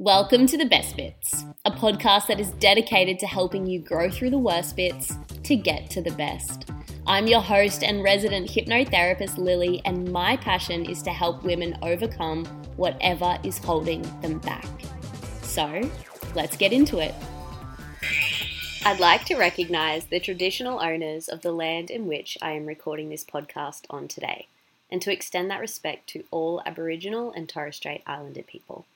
Welcome to The Best Bits, a podcast that is dedicated to helping you grow through the worst bits to get to the best. I'm your host and resident hypnotherapist, Lily, and my passion is to help women overcome whatever is holding them back. So, let's get into it. I'd like to recognise the traditional owners of the land in which I am recording this podcast on today, and to extend that respect to all Aboriginal and Torres Strait Islander people.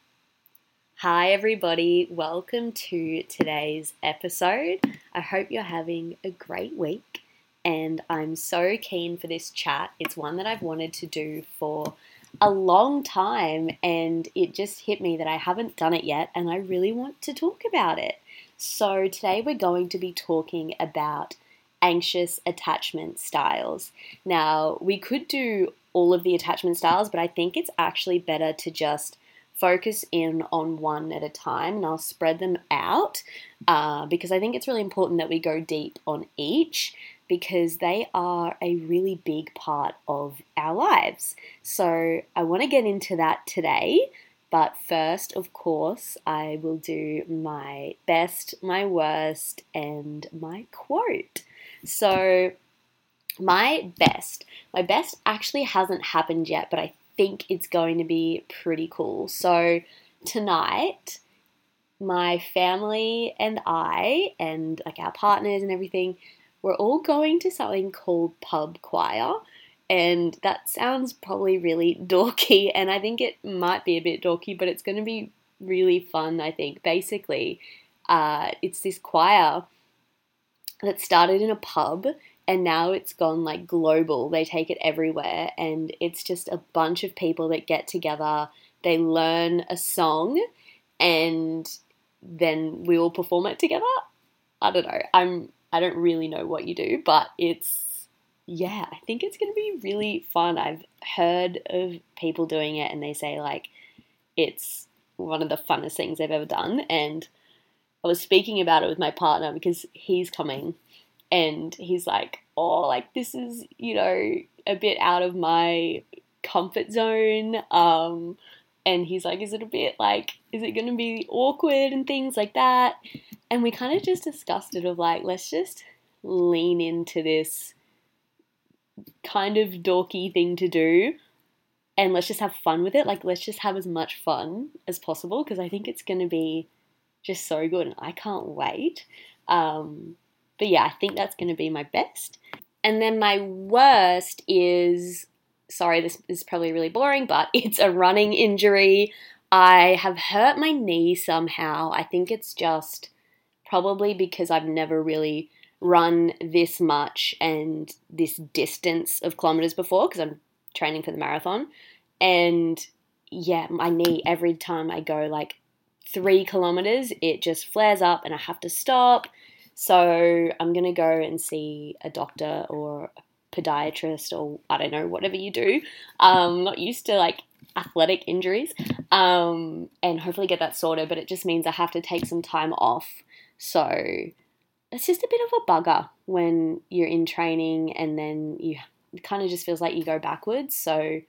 Hi, everybody. Welcome to today's episode. I hope you're having a great week, and I'm so keen for this chat. It's one that I've wanted to do for a long time, and it just hit me that I haven't done it yet, and I really want to talk about it. So, today we're going to be talking about anxious attachment styles. Now, we could do all of the attachment styles, but I think it's actually better to just focus in on one at a time and I'll spread them out uh, because I think it's really important that we go deep on each because they are a really big part of our lives. So I want to get into that today. But first, of course, I will do my best, my worst, and my quote. So, my best. My best actually hasn't happened yet, but I think it's going to be pretty cool. So, tonight, my family and I, and like our partners and everything, we're all going to something called pub choir. And that sounds probably really dorky, and I think it might be a bit dorky, but it's going to be really fun, I think. Basically, uh, it's this choir that started in a pub and now it's gone like global. They take it everywhere, and it's just a bunch of people that get together. They learn a song, and then we all perform it together. I don't know. I'm I don't really know what you do, but it's yeah, I think it's going to be really fun. I've heard of people doing it, and they say like it's one of the funnest things they've ever done. And I was speaking about it with my partner because he's coming and he's like, oh, like this is, you know, a bit out of my comfort zone. Um, and he's like, is it a bit like, is it going to be awkward and things like that? And we kind of just discussed it of like, let's just lean into this kind of dorky thing to do and let's just have fun with it. Like, let's just have as much fun as possible because I think it's going to be just so good and I can't wait. Um, but yeah, I think that's going to be my best. And then my worst is sorry, this is probably really boring, but it's a running injury. I have hurt my knee somehow. I think it's just probably because I've never really run this much and this distance of kilometers before because I'm training for the marathon. And yeah, my knee, every time I go like three kilometers, it just flares up and I have to stop so I'm going to go and see a doctor or podiatrist or I don't know, whatever you do. Um, not used to like athletic injuries um, and hopefully get that sorted, but it just means I have to take some time off. So it's just a bit of a bugger when you're in training and then you kind of just feels like you go backwards. So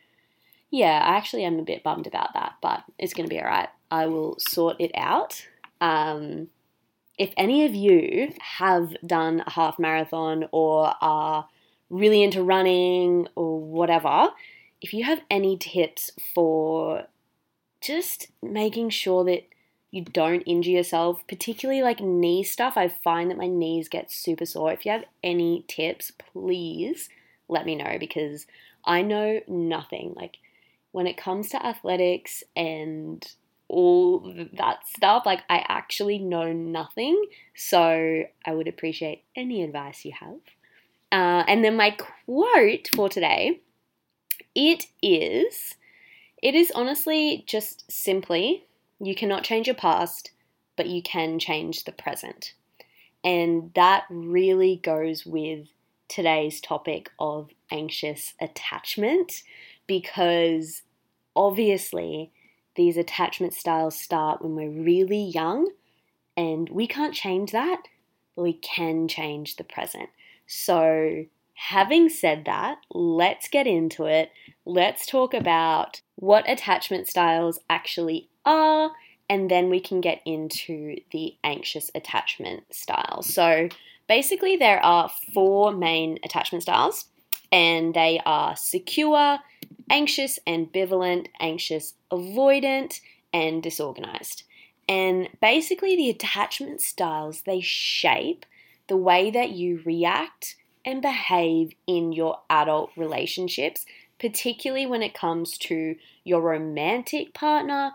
yeah, I actually am a bit bummed about that, but it's going to be all right. I will sort it out. Um, if any of you have done a half marathon or are really into running or whatever, if you have any tips for just making sure that you don't injure yourself, particularly like knee stuff, I find that my knees get super sore. If you have any tips, please let me know because I know nothing. Like when it comes to athletics and all that stuff, like I actually know nothing. So I would appreciate any advice you have. Uh, and then my quote for today, it is, it is honestly just simply, you cannot change your past, but you can change the present. And that really goes with today's topic of anxious attachment because obviously these attachment styles start when we're really young and we can't change that, but we can change the present. So, having said that, let's get into it. Let's talk about what attachment styles actually are, and then we can get into the anxious attachment style. So, basically, there are four main attachment styles, and they are secure, anxious, ambivalent, anxious, avoidant, and disorganized. And basically, the attachment styles they shape the way that you react and behave in your adult relationships, particularly when it comes to your romantic partner,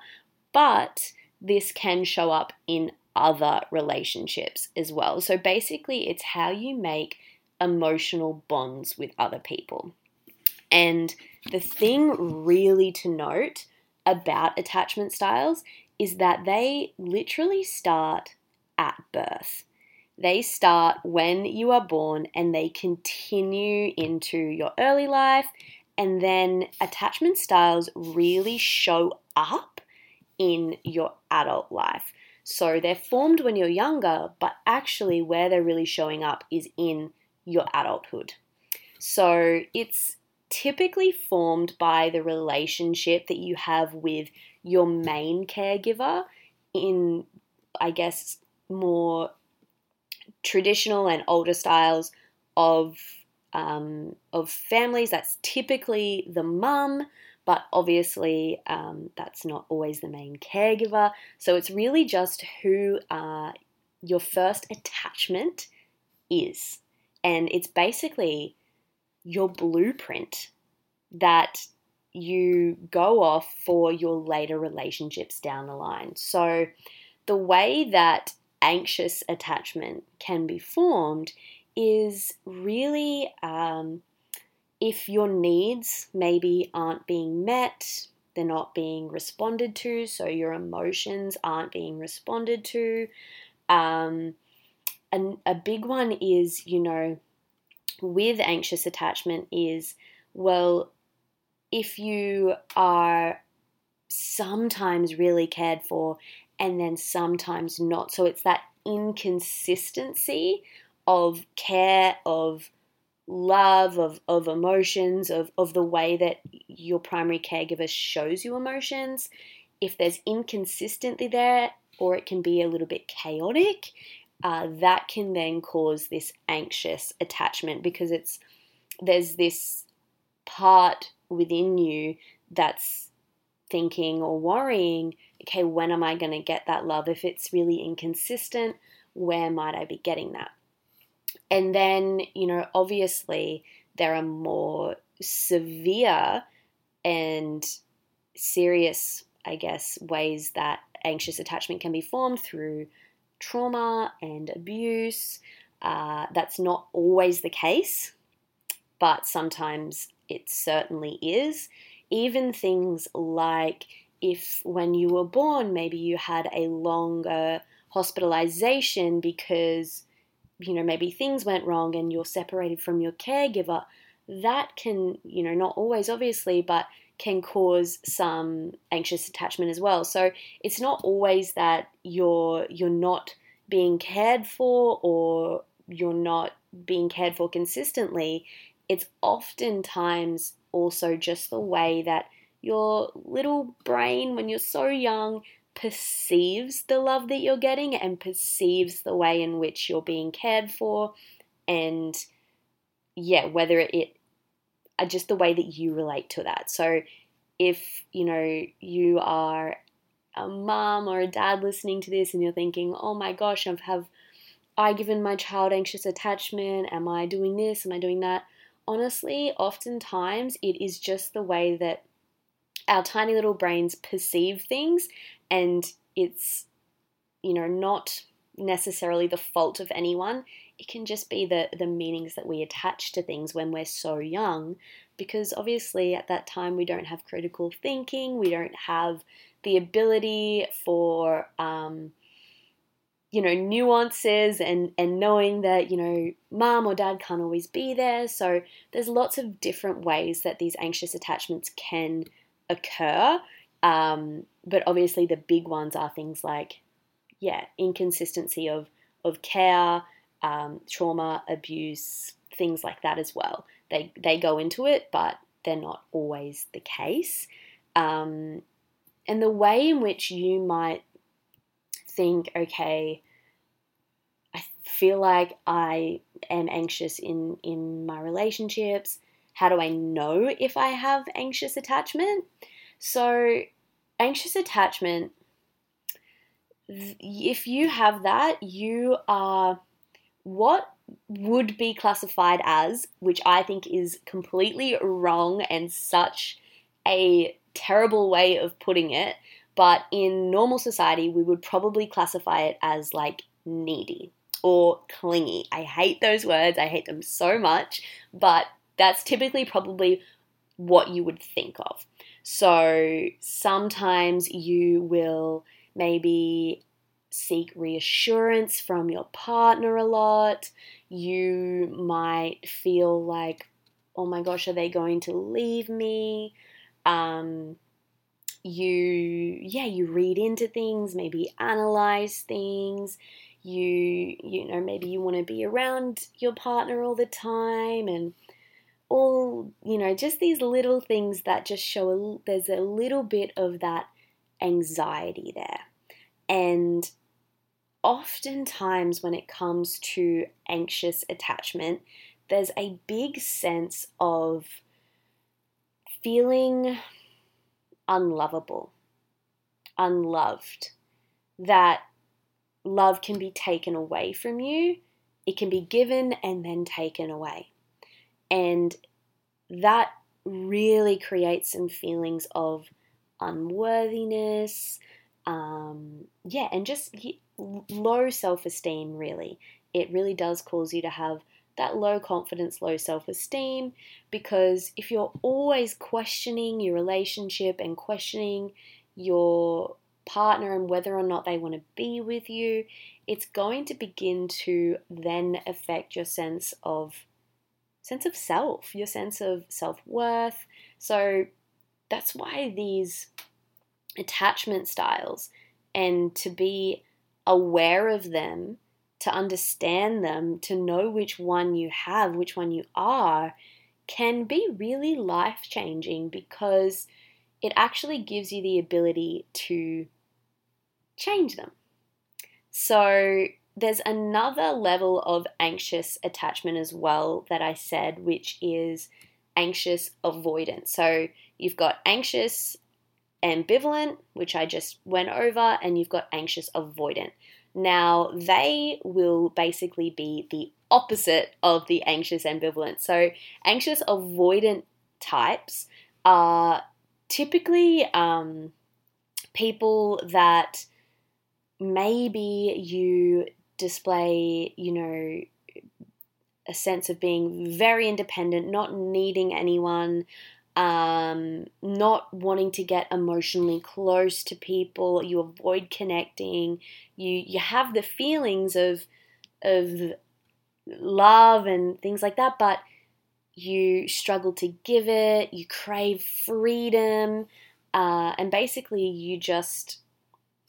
but this can show up in other relationships as well. So basically, it's how you make emotional bonds with other people. And the thing really to note about attachment styles is that they literally start at birth. They start when you are born and they continue into your early life, and then attachment styles really show up in your adult life. So they're formed when you're younger, but actually, where they're really showing up is in your adulthood. So it's typically formed by the relationship that you have with your main caregiver in, I guess, more traditional and older styles of um, of families. That's typically the mum, but obviously um, that's not always the main caregiver. So it's really just who uh, your first attachment is, and it's basically your blueprint that you go off for your later relationships down the line. So the way that anxious attachment can be formed is really um, if your needs maybe aren't being met, they're not being responded to, so your emotions aren't being responded to. Um, and a big one is, you know, with anxious attachment is, well, if you are sometimes really cared for and then sometimes not. So it's that inconsistency of care, of love, of, of emotions, of, of the way that your primary caregiver shows you emotions. If there's inconsistency there, or it can be a little bit chaotic, uh, that can then cause this anxious attachment because it's there's this part within you that's thinking or worrying okay, when am I going to get that love? If it's really inconsistent, where might I be getting that? And then, you know, obviously there are more severe and serious, I guess, ways that anxious attachment can be formed through trauma and abuse. Uh, that's not always the case, but sometimes it certainly is. Even things like if when you were born, maybe you had a longer hospitalization because, you know, maybe things went wrong and you're separated from your caregiver, that can, you know, not always obviously, but can cause some anxious attachment as well. So it's not always that you're you're not being cared for or you're not being cared for consistently. It's oftentimes also just the way that your little brain when you're so young perceives the love that you're getting and perceives the way in which you're being cared for and yeah whether it Uh, just the way that you relate to that. So if you know you are a mom or a dad listening to this and you're thinking oh my gosh I've have I given my child anxious attachment? Am I doing this? Am I doing that? Honestly oftentimes it is just the way that our tiny little brains perceive things and it's you know not necessarily the fault of anyone it can just be the the meanings that we attach to things when we're so young because obviously at that time we don't have critical thinking we don't have the ability for um, you know nuances and and knowing that you know mom or dad can't always be there. So there's lots of different ways that these anxious attachments can occur um, but obviously, the big ones are things like, yeah, inconsistency of of care, um, trauma, abuse, things like that as well. They they go into it, but they're not always the case. Um, and the way in which you might think, okay, I feel like I am anxious in in my relationships. How do I know if I have anxious attachment? So anxious attachment, if you have that, you are what would be classified as, which I think is completely wrong and such a terrible way of putting it, but in normal society, we would probably classify it as like needy or clingy. I hate those words, I hate them so much, but that's typically probably what you would think of. So sometimes you will maybe seek reassurance from your partner a lot. You might feel like, oh my gosh, are they going to leave me? Um, you, yeah, you read into things, maybe analyze things. You, you know, maybe you want to be around your partner all the time and all, you know, just these little things that just show a, there's a little bit of that anxiety there. And oftentimes, when it comes to anxious attachment, there's a big sense of feeling unlovable, unloved, that love can be taken away from you, it can be given and then taken away. And that really creates some feelings of unworthiness, um, yeah, and just low self esteem, really. It really does cause you to have that low confidence, low self esteem, because if you're always questioning your relationship and questioning your partner and whether or not they want to be with you, it's going to begin to then affect your sense of sense of self, your sense of self worth. So that's why these attachment styles and to be aware of them, to understand them, to know which one you have, which one you are, can be really life changing because it actually gives you the ability to change them. So, there's another level of anxious attachment as well that I said, which is anxious avoidance. So you've got anxious ambivalent, which I just went over, and you've got anxious avoidant. Now, they will basically be the opposite of the anxious ambivalent. So, anxious avoidant types are typically um, people that maybe you display, you know, a sense of being very independent, not needing anyone, um, not wanting to get emotionally close to people. You avoid connecting. You you have the feelings of of love and things like that, but you struggle to give it, you crave freedom, uh, and basically you just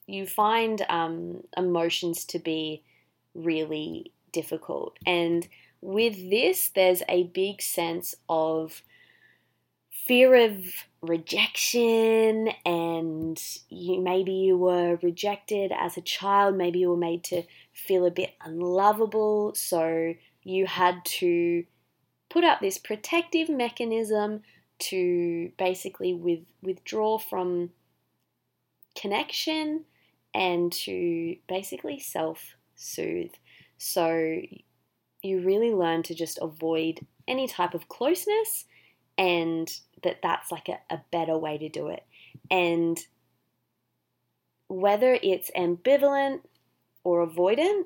you find um, emotions to be really difficult. And with this, there's a big sense of fear of rejection and you maybe you were rejected as a child maybe you were made to feel a bit unlovable so you had to put up this protective mechanism to basically with, withdraw from connection and to basically self soothe. So you really learn to just avoid any type of closeness and that that's like a, a better way to do it. And whether it's ambivalent or avoidant,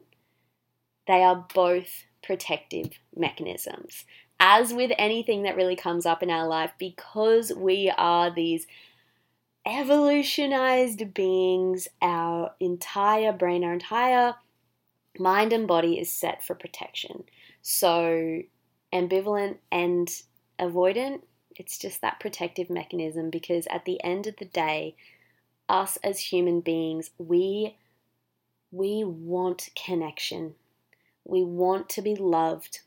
they are both protective mechanisms. As with anything that really comes up in our life, because we are these evolutionized beings, our entire brain, our entire mind and body is set for protection. So, ambivalent and avoidant, it's just that protective mechanism because at the end of the day, us as human beings, we we want connection. We want to be loved.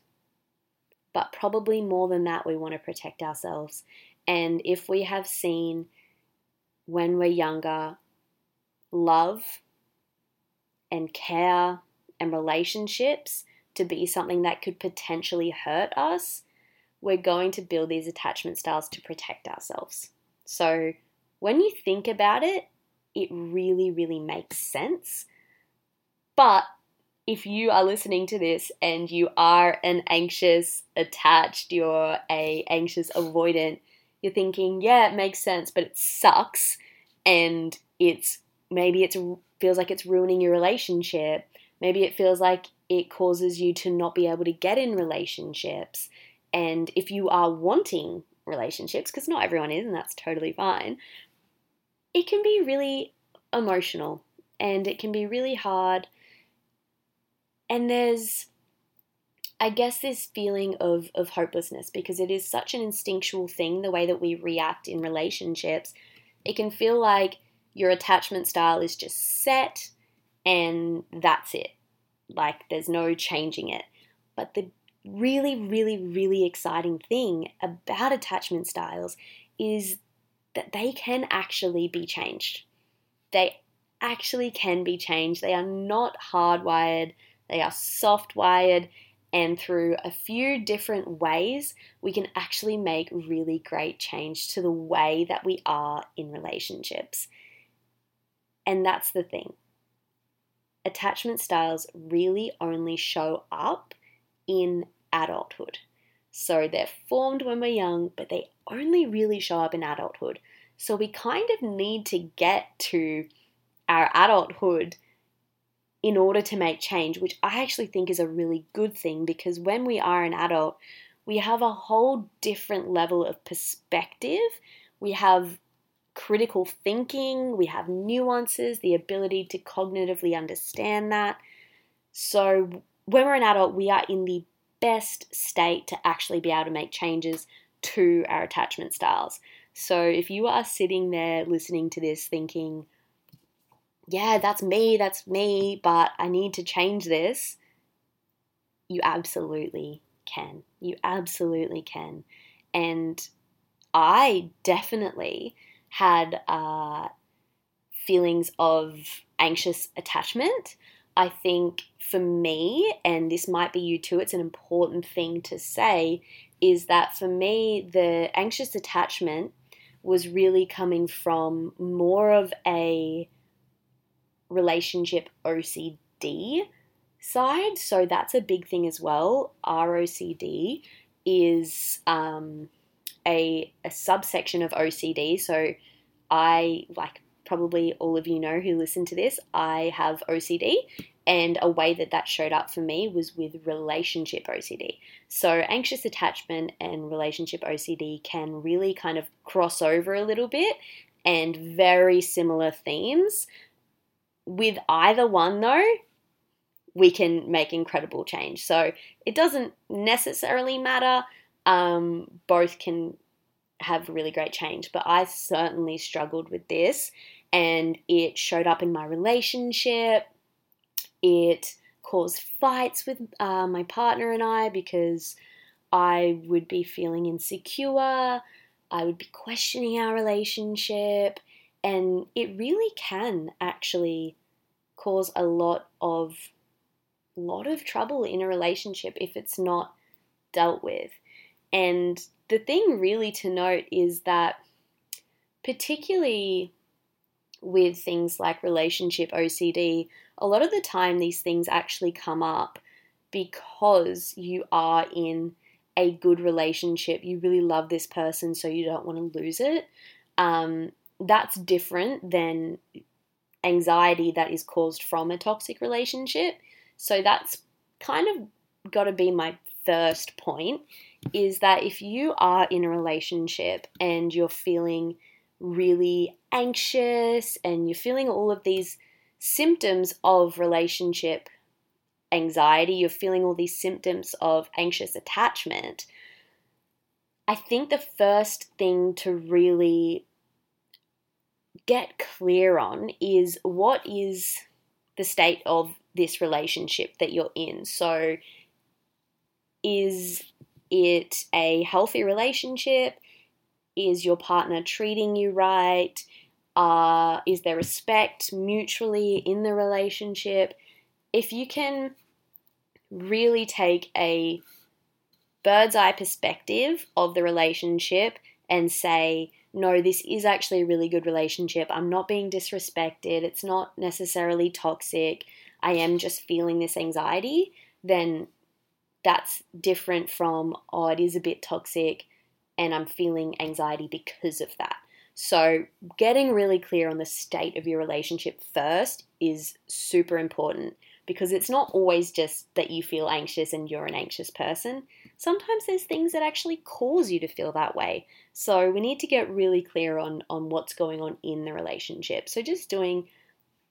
But probably more than that, we want to protect ourselves. And if we have seen when we're younger love and care and relationships to be something that could potentially hurt us, we're going to build these attachment styles to protect ourselves. So when you think about it, it really, really makes sense. But if you are listening to this and you are an anxious attached, you're a anxious avoidant, you're thinking, yeah, it makes sense, but it sucks and it's maybe it feels like it's ruining your relationship. Maybe it feels like it causes you to not be able to get in relationships. And if you are wanting relationships, because not everyone is, and that's totally fine, it can be really emotional and it can be really hard. And there's, I guess, this feeling of, of hopelessness because it is such an instinctual thing, the way that we react in relationships. It can feel like your attachment style is just set and that's it. Like there's no changing it. But the really, really, really exciting thing about attachment styles is that they can actually be changed. They actually can be changed. They are not hardwired, they are softwired, and through a few different ways, we can actually make really great change to the way that we are in relationships. And that's the thing. Attachment styles really only show up in adulthood. So they're formed when we're young, but they only really show up in adulthood. So we kind of need to get to our adulthood in order to make change, which I actually think is a really good thing because when we are an adult, we have a whole different level of perspective. We have critical thinking, we have nuances, the ability to cognitively understand that. So when we're an adult, we are in the best state to actually be able to make changes to our attachment styles. So if you are sitting there listening to this thinking, yeah, that's me, that's me, but I need to change this, you absolutely can. You absolutely can. And I definitely had uh, feelings of anxious attachment. I think for me, and this might be you too, it's an important thing to say, is that for me, the anxious attachment was really coming from more of a relationship OCD side. So that's a big thing as well. ROCD is um, a, a subsection of OCD. So I, like probably all of you know who listen to this, I have OCD. And a way that that showed up for me was with relationship OCD. So, anxious attachment and relationship OCD can really kind of cross over a little bit and very similar themes. With either one, though, we can make incredible change. So, it doesn't necessarily matter um, both can have really great change. But I certainly struggled with this, and it showed up in my relationship. It caused fights with uh, my partner and I because I would be feeling insecure. I would be questioning our relationship, and it really can actually cause a lot of lot of trouble in a relationship if it's not dealt with. And the thing really to note is that particularly with things like relationship OCD, a lot of the time these things actually come up because you are in a good relationship. You really love this person, so you don't want to lose it. Um, that's different than anxiety that is caused from a toxic relationship. So that's kind of got to be my first point is that if you are in a relationship and you're feeling really anxious and you're feeling all of these symptoms of relationship anxiety, you're feeling all these symptoms of anxious attachment, I think the first thing to really get clear on is what is the state of this relationship that you're in. So, is it a healthy relationship? Is your partner treating you right? Uh, is there respect mutually in the relationship? If you can really take a bird's eye perspective of the relationship and say, no, this is actually a really good relationship. I'm not being disrespected. It's not necessarily toxic. I am just feeling this anxiety. Then that's different from, oh, it is a bit toxic and I'm feeling anxiety because of that. So, getting really clear on the state of your relationship first is super important because it's not always just that you feel anxious and you're an anxious person. Sometimes there's things that actually cause you to feel that way. So, we need to get really clear on, on what's going on in the relationship. So, just doing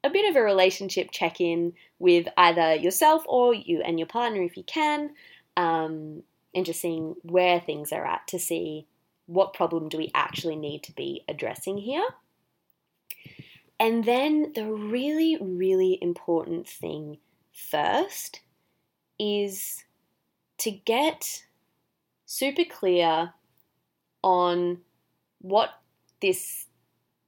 a bit of a relationship check in with either yourself or you and your partner if you can, um, and just seeing where things are at to see what problem do we actually need to be addressing here. And then the really, really important thing first is to get super clear on what this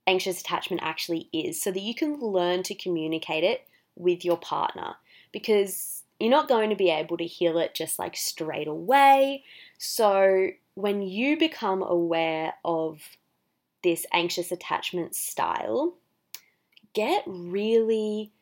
anxious attachment actually is so that you can learn to communicate it with your partner because you're not going to be able to heal it just like straight away. So, when you become aware of this anxious attachment style, get really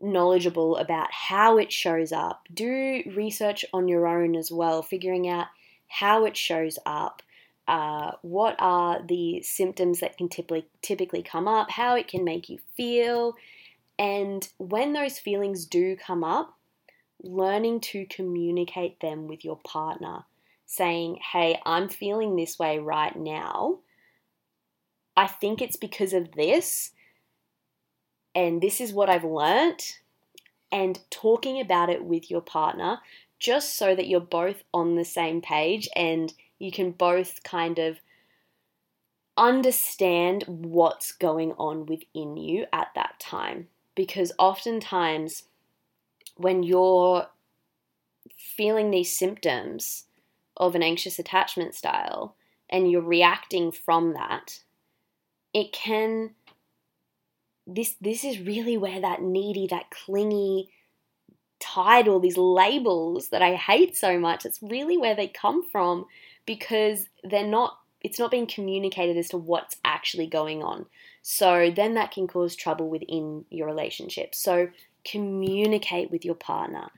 knowledgeable about how it shows up. Do research on your own as well, figuring out how it shows up, uh, what are the symptoms that can typically typically come up, how it can make you feel, and when those feelings do come up, learning to communicate them with your partner, saying, "Hey, I'm feeling this way right now. I think it's because of this." And this is what I've learnt, and talking about it with your partner just so that you're both on the same page and you can both kind of understand what's going on within you at that time. Because oftentimes, when you're feeling these symptoms of an anxious attachment style and you're reacting from that, it can. This, this is really where that needy, that clingy title, these labels that I hate so much, it's really where they come from because they're not it's not being communicated as to what's actually going on. So then that can cause trouble within your relationship. So communicate with your partner,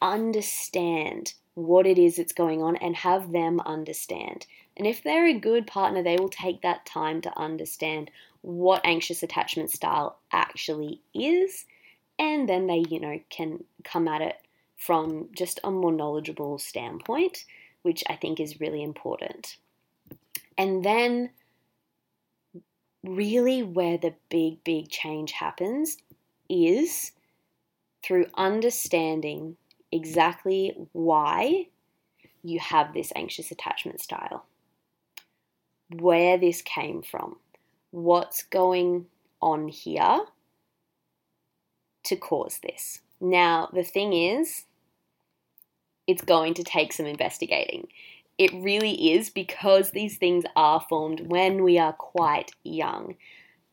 understand what it is that's going on, and have them understand. And if they're a good partner, they will take that time to understand what anxious attachment style actually is, and then they, you know, can come at it from just a more knowledgeable standpoint which I think is really important. And then, really, where the big, big change happens is through understanding exactly why you have this anxious attachment style. Where this came from, what's going on here to cause this. Now, the thing is, it's going to take some investigating. It really is because these things are formed when we are quite young.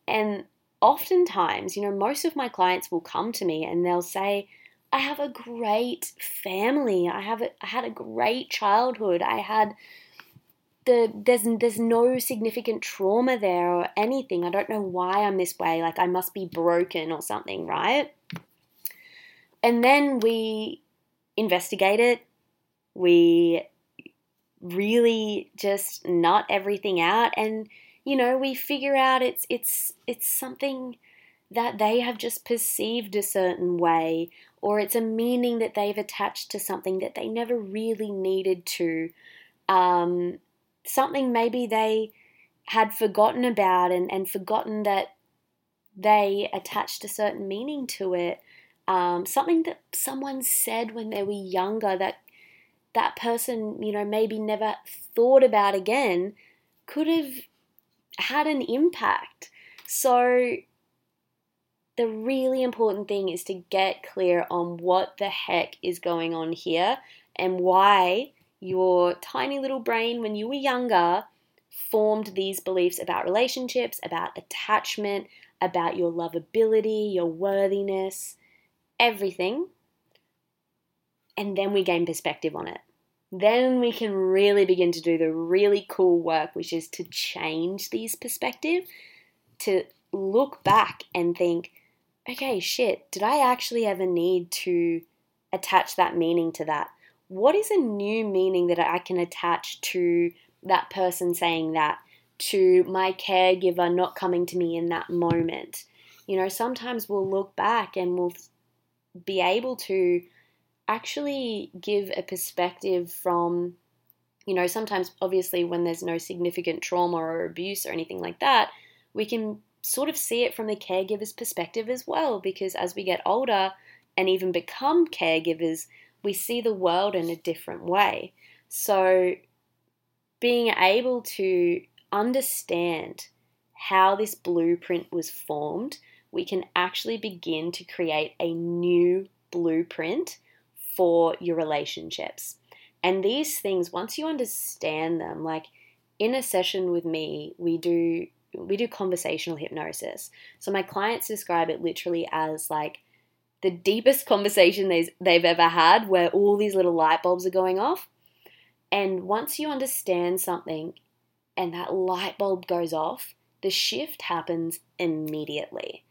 And oftentimes, you know, most of my clients will come to me and they'll say, I have a great family. I have a, I had a great childhood. I had the there's there's no significant trauma there or anything. I don't know why I'm this way. Like I must be broken or something, right? And then we investigate it. We really just nut everything out and you know, we figure out it's it's it's something that they have just perceived a certain way or it's a meaning that they've attached to something that they never really needed to. Um, something maybe they had forgotten about and, and forgotten that they attached a certain meaning to it. Um, something that someone said when they were younger that that person, you know, maybe never thought about again could have had an impact. So, the really important thing is to get clear on what the heck is going on here and why your tiny little brain, when you were younger, formed these beliefs about relationships, about attachment, about your lovability, your worthiness, everything. And then we gain perspective on it. Then we can really begin to do the really cool work, which is to change these perspective, to look back and think, okay, shit, did I actually ever need to attach that meaning to that? what is a new meaning that I can attach to that person saying that, to my caregiver not coming to me in that moment? You know, sometimes we'll look back and we'll be able to actually give a perspective from, you know, sometimes obviously when there's no significant trauma or abuse or anything like that, we can sort of see it from the caregiver's perspective as well because as we get older and even become caregivers, we see the world in a different way. So, being able to understand how this blueprint was formed, we can actually begin to create a new blueprint for your relationships. And these things, once you understand them, like in a session with me, we do we do conversational hypnosis. So my clients describe it literally as like the deepest conversation they've ever had where all these little light bulbs are going off. And once you understand something and that light bulb goes off, the shift happens immediately.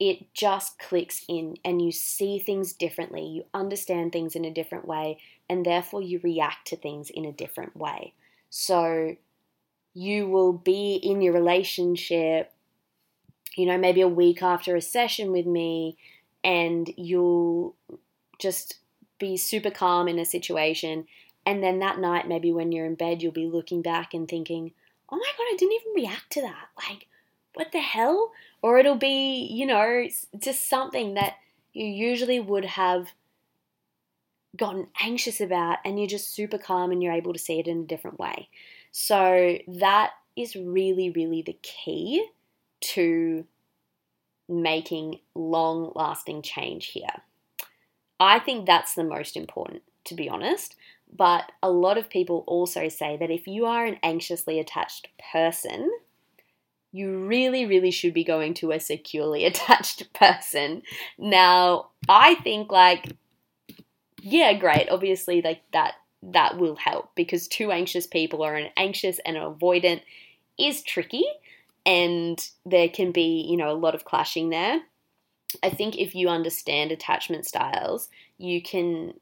It just clicks in and you see things differently. You understand things in a different way, and therefore you react to things in a different way. So you will be in your relationship, you know, maybe a week after a session with me, and you'll just be super calm in a situation. And then that night, maybe when you're in bed, you'll be looking back and thinking, oh my God, I didn't even react to that. Like, what the hell? Or it'll be, you know, just something that you usually would have gotten anxious about and you're just super calm and you're able to see it in a different way. So that is really, really the key to making long lasting change here. I think that's the most important, to be honest. But a lot of people also say that if you are an anxiously attached person, you really, really should be going to a securely attached person. Now, I think like, yeah, great. Obviously, like that that will help because two anxious people or an anxious and an avoidant is tricky and there can be, you know, a lot of clashing there. I think if you understand attachment styles, you can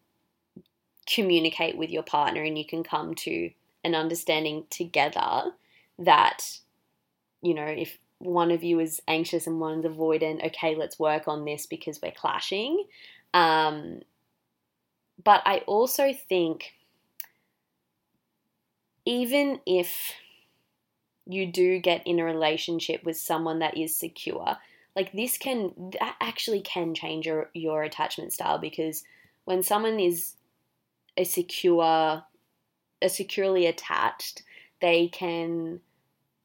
communicate with your partner and you can come to an understanding together that, you know, if one of you is anxious and one's avoidant, okay, let's work on this because we're clashing. Um, but I also think even if you do get in a relationship with someone that is secure, like this can that actually can change your, your attachment style because when someone is a secure are securely attached, they can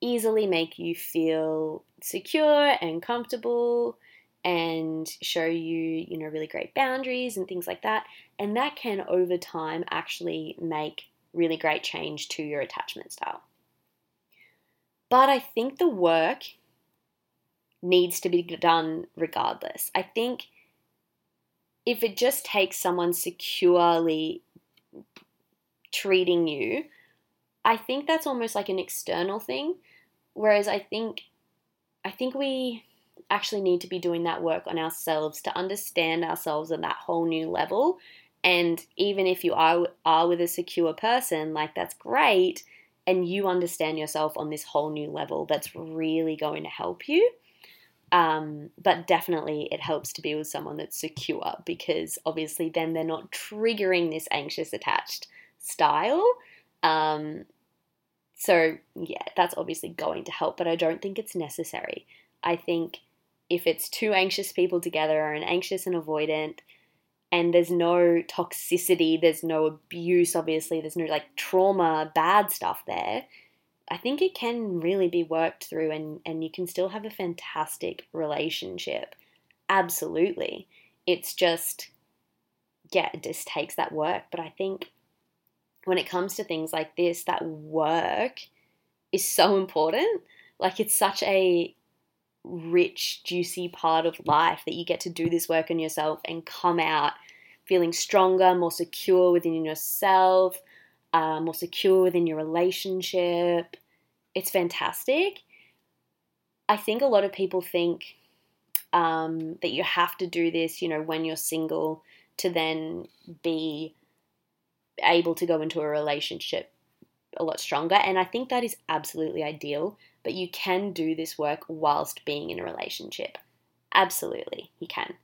easily make you feel secure and comfortable and show you, you know, really great boundaries and things like that. And that can over time actually make really great change to your attachment style. But I think the work needs to be done regardless. I think if it just takes someone securely treating you, I think that's almost like an external thing. Whereas I think I think we actually need to be doing that work on ourselves to understand ourselves on that whole new level. And even if you are are with a secure person, like that's great, and you understand yourself on this whole new level, that's really going to help you. Um, but definitely, it helps to be with someone that's secure because obviously, then they're not triggering this anxious attached style. Um, so, yeah, that's obviously going to help, but I don't think it's necessary. I think if it's two anxious people together, or an anxious and avoidant, and there's no toxicity, there's no abuse, obviously, there's no like trauma, bad stuff there, I think it can really be worked through and, and you can still have a fantastic relationship. Absolutely. It's just, yeah, it just takes that work. But I think when it comes to things like this, that work is so important. Like it's such a rich, juicy part of life that you get to do this work on yourself and come out feeling stronger, more secure within yourself, uh, more secure within your relationship. It's fantastic. I think a lot of people think um, that you have to do this, you know, when you're single to then be able to go into a relationship a lot stronger. And I think that is absolutely ideal. But you can do this work whilst being in a relationship. Absolutely, you can.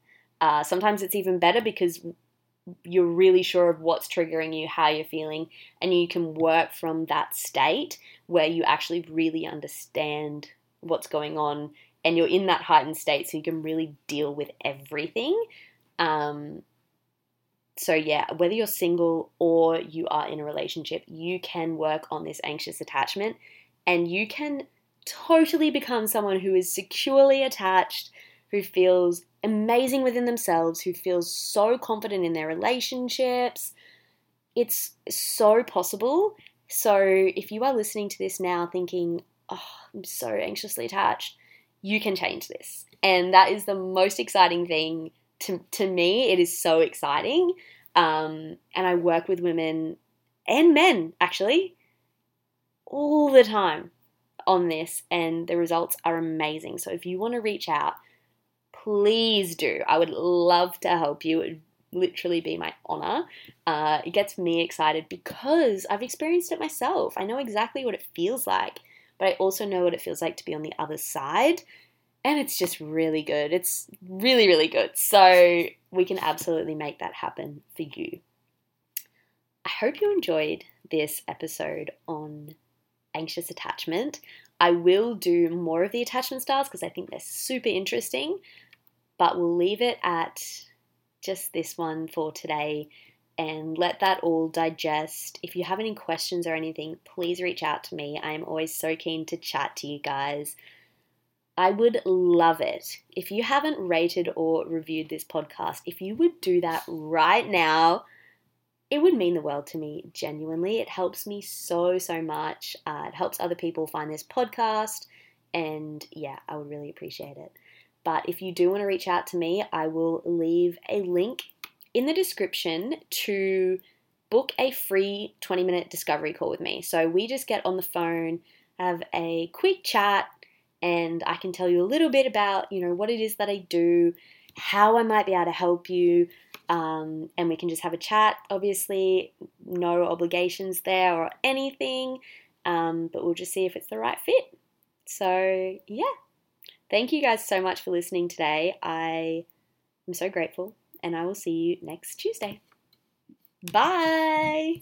Uh, sometimes it's even better because you're really sure of what's triggering you, how you're feeling, and you can work from that state where you actually really understand what's going on and you're in that heightened state so you can really deal with everything. Um, so, yeah, whether you're single or you are in a relationship, you can work on this anxious attachment and you can totally become someone who is securely attached, who feels amazing within themselves, who feels so confident in their relationships. It's so possible. So, if you are listening to this now thinking, oh, I'm so anxiously attached, you can change this. And that is the most exciting thing to, to me, it is so exciting. Um, and I work with women and men actually all the time on this, and the results are amazing. So if you want to reach out, please do. I would love to help you. It would literally be my honor. Uh, it gets me excited because I've experienced it myself. I know exactly what it feels like, but I also know what it feels like to be on the other side and it's just really good. It's really, really good. So we can absolutely make that happen for you. I hope you enjoyed this episode on anxious attachment. I will do more of the attachment styles because I think they're super interesting, but we'll leave it at just this one for today and let that all digest. If you have any questions or anything, please reach out to me. I am always so keen to chat to you guys. I would love it if you haven't rated or reviewed this podcast. If you would do that right now, it would mean the world to me, genuinely. It helps me so, so much. Uh, it helps other people find this podcast. And yeah, I would really appreciate it. But if you do want to reach out to me, I will leave a link in the description to book a free 20 minute discovery call with me. So we just get on the phone, have a quick chat and I can tell you a little bit about, you know, what it is that I do, how I might be able to help you, um, and we can just have a chat. Obviously, no obligations there or anything, um, but we'll just see if it's the right fit. So, yeah. Thank you guys so much for listening today. I am so grateful, and I will see you next Tuesday. Bye.